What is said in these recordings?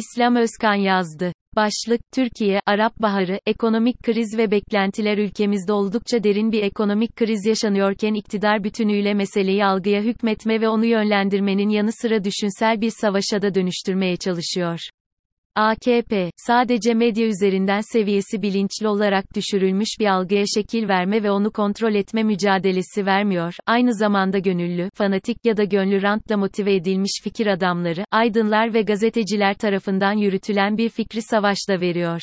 İslam Özkan yazdı. Başlık, Türkiye, Arap Baharı, ekonomik kriz ve beklentiler ülkemizde oldukça derin bir ekonomik kriz yaşanıyorken iktidar bütünüyle meseleyi algıya hükmetme ve onu yönlendirmenin yanı sıra düşünsel bir savaşa da dönüştürmeye çalışıyor. AKP, sadece medya üzerinden seviyesi bilinçli olarak düşürülmüş bir algıya şekil verme ve onu kontrol etme mücadelesi vermiyor, aynı zamanda gönüllü, fanatik ya da gönlü rantla motive edilmiş fikir adamları, aydınlar ve gazeteciler tarafından yürütülen bir fikri savaşla veriyor.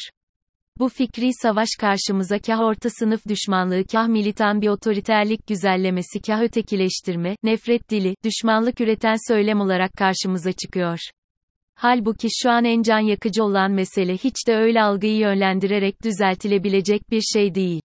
Bu fikri savaş karşımıza kah orta sınıf düşmanlığı kah militan bir otoriterlik güzellemesi kah ötekileştirme, nefret dili, düşmanlık üreten söylem olarak karşımıza çıkıyor. Halbuki şu an en can yakıcı olan mesele hiç de öyle algıyı yönlendirerek düzeltilebilecek bir şey değil.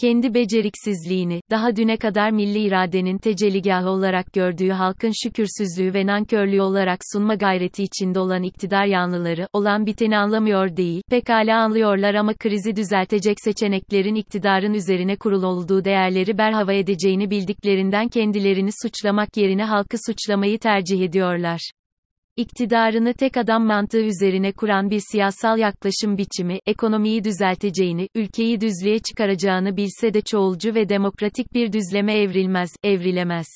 Kendi beceriksizliğini, daha düne kadar milli iradenin tecelligahı olarak gördüğü halkın şükürsüzlüğü ve nankörlüğü olarak sunma gayreti içinde olan iktidar yanlıları, olan biteni anlamıyor değil, pekala anlıyorlar ama krizi düzeltecek seçeneklerin iktidarın üzerine kurul olduğu değerleri berhava edeceğini bildiklerinden kendilerini suçlamak yerine halkı suçlamayı tercih ediyorlar. İktidarını tek adam mantığı üzerine kuran bir siyasal yaklaşım biçimi, ekonomiyi düzelteceğini, ülkeyi düzlüğe çıkaracağını bilse de çoğulcu ve demokratik bir düzleme evrilmez, evrilemez.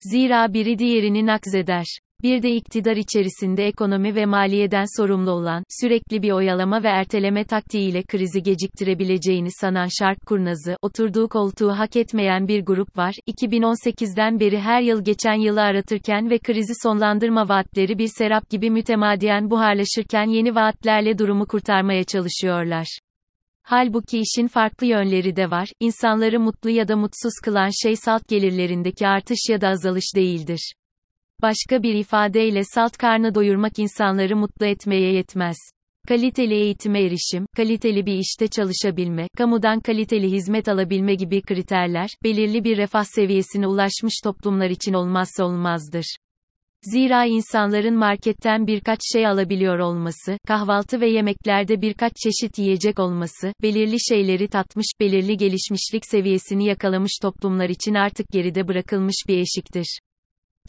Zira biri diğerini nakzeder. Bir de iktidar içerisinde ekonomi ve maliyeden sorumlu olan, sürekli bir oyalama ve erteleme taktiğiyle krizi geciktirebileceğini sanan şark kurnazı, oturduğu koltuğu hak etmeyen bir grup var, 2018'den beri her yıl geçen yılı aratırken ve krizi sonlandırma vaatleri bir serap gibi mütemadiyen buharlaşırken yeni vaatlerle durumu kurtarmaya çalışıyorlar. Halbuki işin farklı yönleri de var, insanları mutlu ya da mutsuz kılan şey salt gelirlerindeki artış ya da azalış değildir. Başka bir ifadeyle salt karnı doyurmak insanları mutlu etmeye yetmez. Kaliteli eğitime erişim, kaliteli bir işte çalışabilme, kamudan kaliteli hizmet alabilme gibi kriterler, belirli bir refah seviyesine ulaşmış toplumlar için olmazsa olmazdır. Zira insanların marketten birkaç şey alabiliyor olması, kahvaltı ve yemeklerde birkaç çeşit yiyecek olması, belirli şeyleri tatmış, belirli gelişmişlik seviyesini yakalamış toplumlar için artık geride bırakılmış bir eşiktir.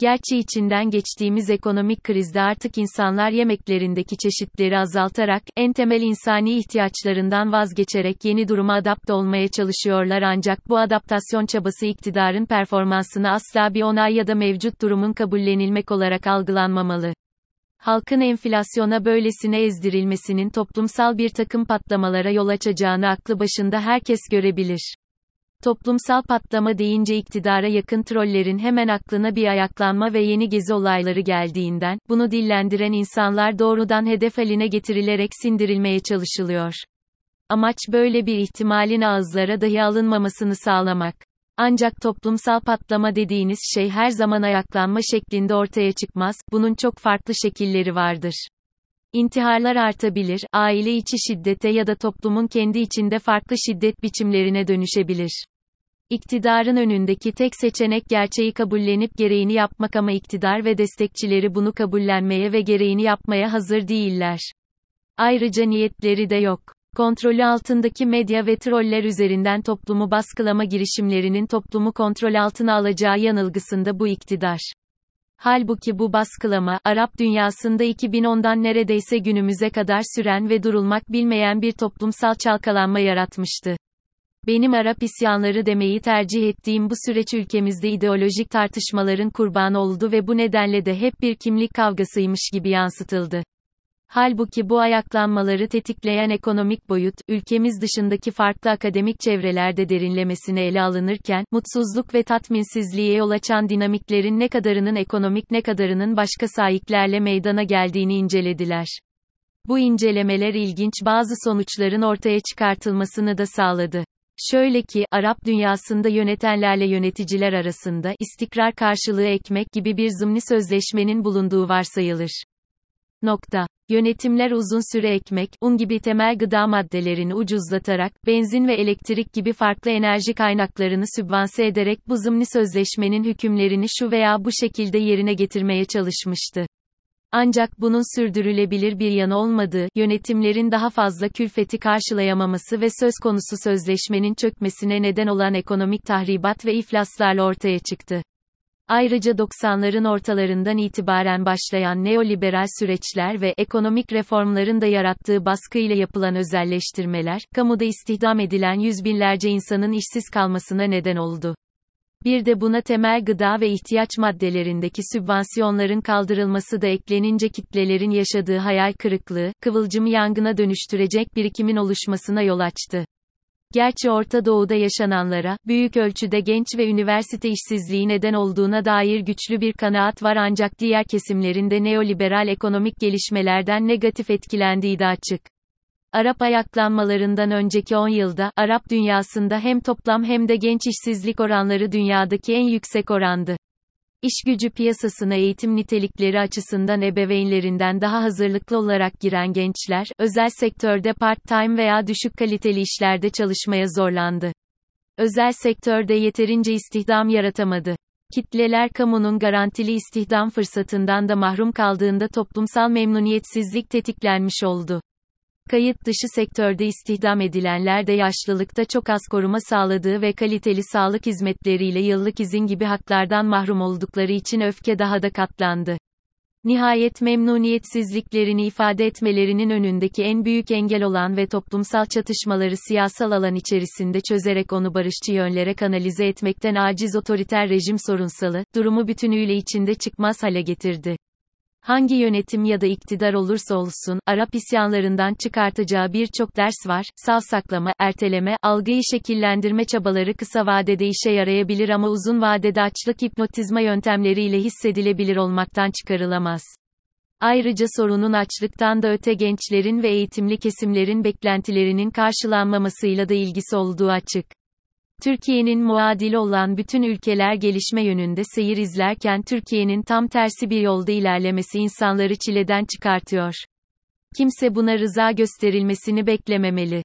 Gerçi içinden geçtiğimiz ekonomik krizde artık insanlar yemeklerindeki çeşitleri azaltarak, en temel insani ihtiyaçlarından vazgeçerek yeni duruma adapte olmaya çalışıyorlar ancak bu adaptasyon çabası iktidarın performansını asla bir onay ya da mevcut durumun kabullenilmek olarak algılanmamalı. Halkın enflasyona böylesine ezdirilmesinin toplumsal bir takım patlamalara yol açacağını aklı başında herkes görebilir. Toplumsal patlama deyince iktidara yakın trollerin hemen aklına bir ayaklanma ve yeni gezi olayları geldiğinden, bunu dillendiren insanlar doğrudan hedef haline getirilerek sindirilmeye çalışılıyor. Amaç böyle bir ihtimalin ağızlara dahi alınmamasını sağlamak. Ancak toplumsal patlama dediğiniz şey her zaman ayaklanma şeklinde ortaya çıkmaz, bunun çok farklı şekilleri vardır. İntiharlar artabilir, aile içi şiddete ya da toplumun kendi içinde farklı şiddet biçimlerine dönüşebilir. İktidarın önündeki tek seçenek gerçeği kabullenip gereğini yapmak ama iktidar ve destekçileri bunu kabullenmeye ve gereğini yapmaya hazır değiller. Ayrıca niyetleri de yok. Kontrolü altındaki medya ve troller üzerinden toplumu baskılama girişimlerinin toplumu kontrol altına alacağı yanılgısında bu iktidar. Halbuki bu baskılama, Arap dünyasında 2010'dan neredeyse günümüze kadar süren ve durulmak bilmeyen bir toplumsal çalkalanma yaratmıştı. Benim Arap isyanları demeyi tercih ettiğim bu süreç ülkemizde ideolojik tartışmaların kurbanı oldu ve bu nedenle de hep bir kimlik kavgasıymış gibi yansıtıldı. Halbuki bu ayaklanmaları tetikleyen ekonomik boyut, ülkemiz dışındaki farklı akademik çevrelerde derinlemesine ele alınırken, mutsuzluk ve tatminsizliğe yol açan dinamiklerin ne kadarının ekonomik ne kadarının başka sahiplerle meydana geldiğini incelediler. Bu incelemeler ilginç bazı sonuçların ortaya çıkartılmasını da sağladı. Şöyle ki, Arap dünyasında yönetenlerle yöneticiler arasında istikrar karşılığı ekmek gibi bir zımni sözleşmenin bulunduğu varsayılır. Nokta. Yönetimler uzun süre ekmek, un gibi temel gıda maddelerini ucuzlatarak, benzin ve elektrik gibi farklı enerji kaynaklarını sübvanse ederek bu zımni sözleşmenin hükümlerini şu veya bu şekilde yerine getirmeye çalışmıştı. Ancak bunun sürdürülebilir bir yanı olmadığı, yönetimlerin daha fazla külfeti karşılayamaması ve söz konusu sözleşmenin çökmesine neden olan ekonomik tahribat ve iflaslarla ortaya çıktı. Ayrıca 90'ların ortalarından itibaren başlayan neoliberal süreçler ve ekonomik reformların da yarattığı baskıyla yapılan özelleştirmeler, kamuda istihdam edilen yüz binlerce insanın işsiz kalmasına neden oldu. Bir de buna temel gıda ve ihtiyaç maddelerindeki sübvansiyonların kaldırılması da eklenince kitlelerin yaşadığı hayal kırıklığı, kıvılcımı yangına dönüştürecek birikimin oluşmasına yol açtı. Gerçi Orta Doğu'da yaşananlara, büyük ölçüde genç ve üniversite işsizliği neden olduğuna dair güçlü bir kanaat var ancak diğer kesimlerinde neoliberal ekonomik gelişmelerden negatif etkilendiği de açık. Arap ayaklanmalarından önceki 10 yılda, Arap dünyasında hem toplam hem de genç işsizlik oranları dünyadaki en yüksek orandı. İş gücü piyasasına eğitim nitelikleri açısından ebeveynlerinden daha hazırlıklı olarak giren gençler, özel sektörde part-time veya düşük kaliteli işlerde çalışmaya zorlandı. Özel sektörde yeterince istihdam yaratamadı. Kitleler kamunun garantili istihdam fırsatından da mahrum kaldığında toplumsal memnuniyetsizlik tetiklenmiş oldu. Kayıt dışı sektörde istihdam edilenler de yaşlılıkta çok az koruma sağladığı ve kaliteli sağlık hizmetleriyle yıllık izin gibi haklardan mahrum oldukları için öfke daha da katlandı. Nihayet memnuniyetsizliklerini ifade etmelerinin önündeki en büyük engel olan ve toplumsal çatışmaları siyasal alan içerisinde çözerek onu barışçı yönlere kanalize etmekten aciz otoriter rejim sorunsalı, durumu bütünüyle içinde çıkmaz hale getirdi. Hangi yönetim ya da iktidar olursa olsun, Arap isyanlarından çıkartacağı birçok ders var, savsaklama, erteleme, algıyı şekillendirme çabaları kısa vadede işe yarayabilir ama uzun vadede açlık hipnotizma yöntemleriyle hissedilebilir olmaktan çıkarılamaz. Ayrıca sorunun açlıktan da öte gençlerin ve eğitimli kesimlerin beklentilerinin karşılanmamasıyla da ilgisi olduğu açık. Türkiye'nin muadili olan bütün ülkeler gelişme yönünde seyir izlerken Türkiye'nin tam tersi bir yolda ilerlemesi insanları çileden çıkartıyor. Kimse buna rıza gösterilmesini beklememeli.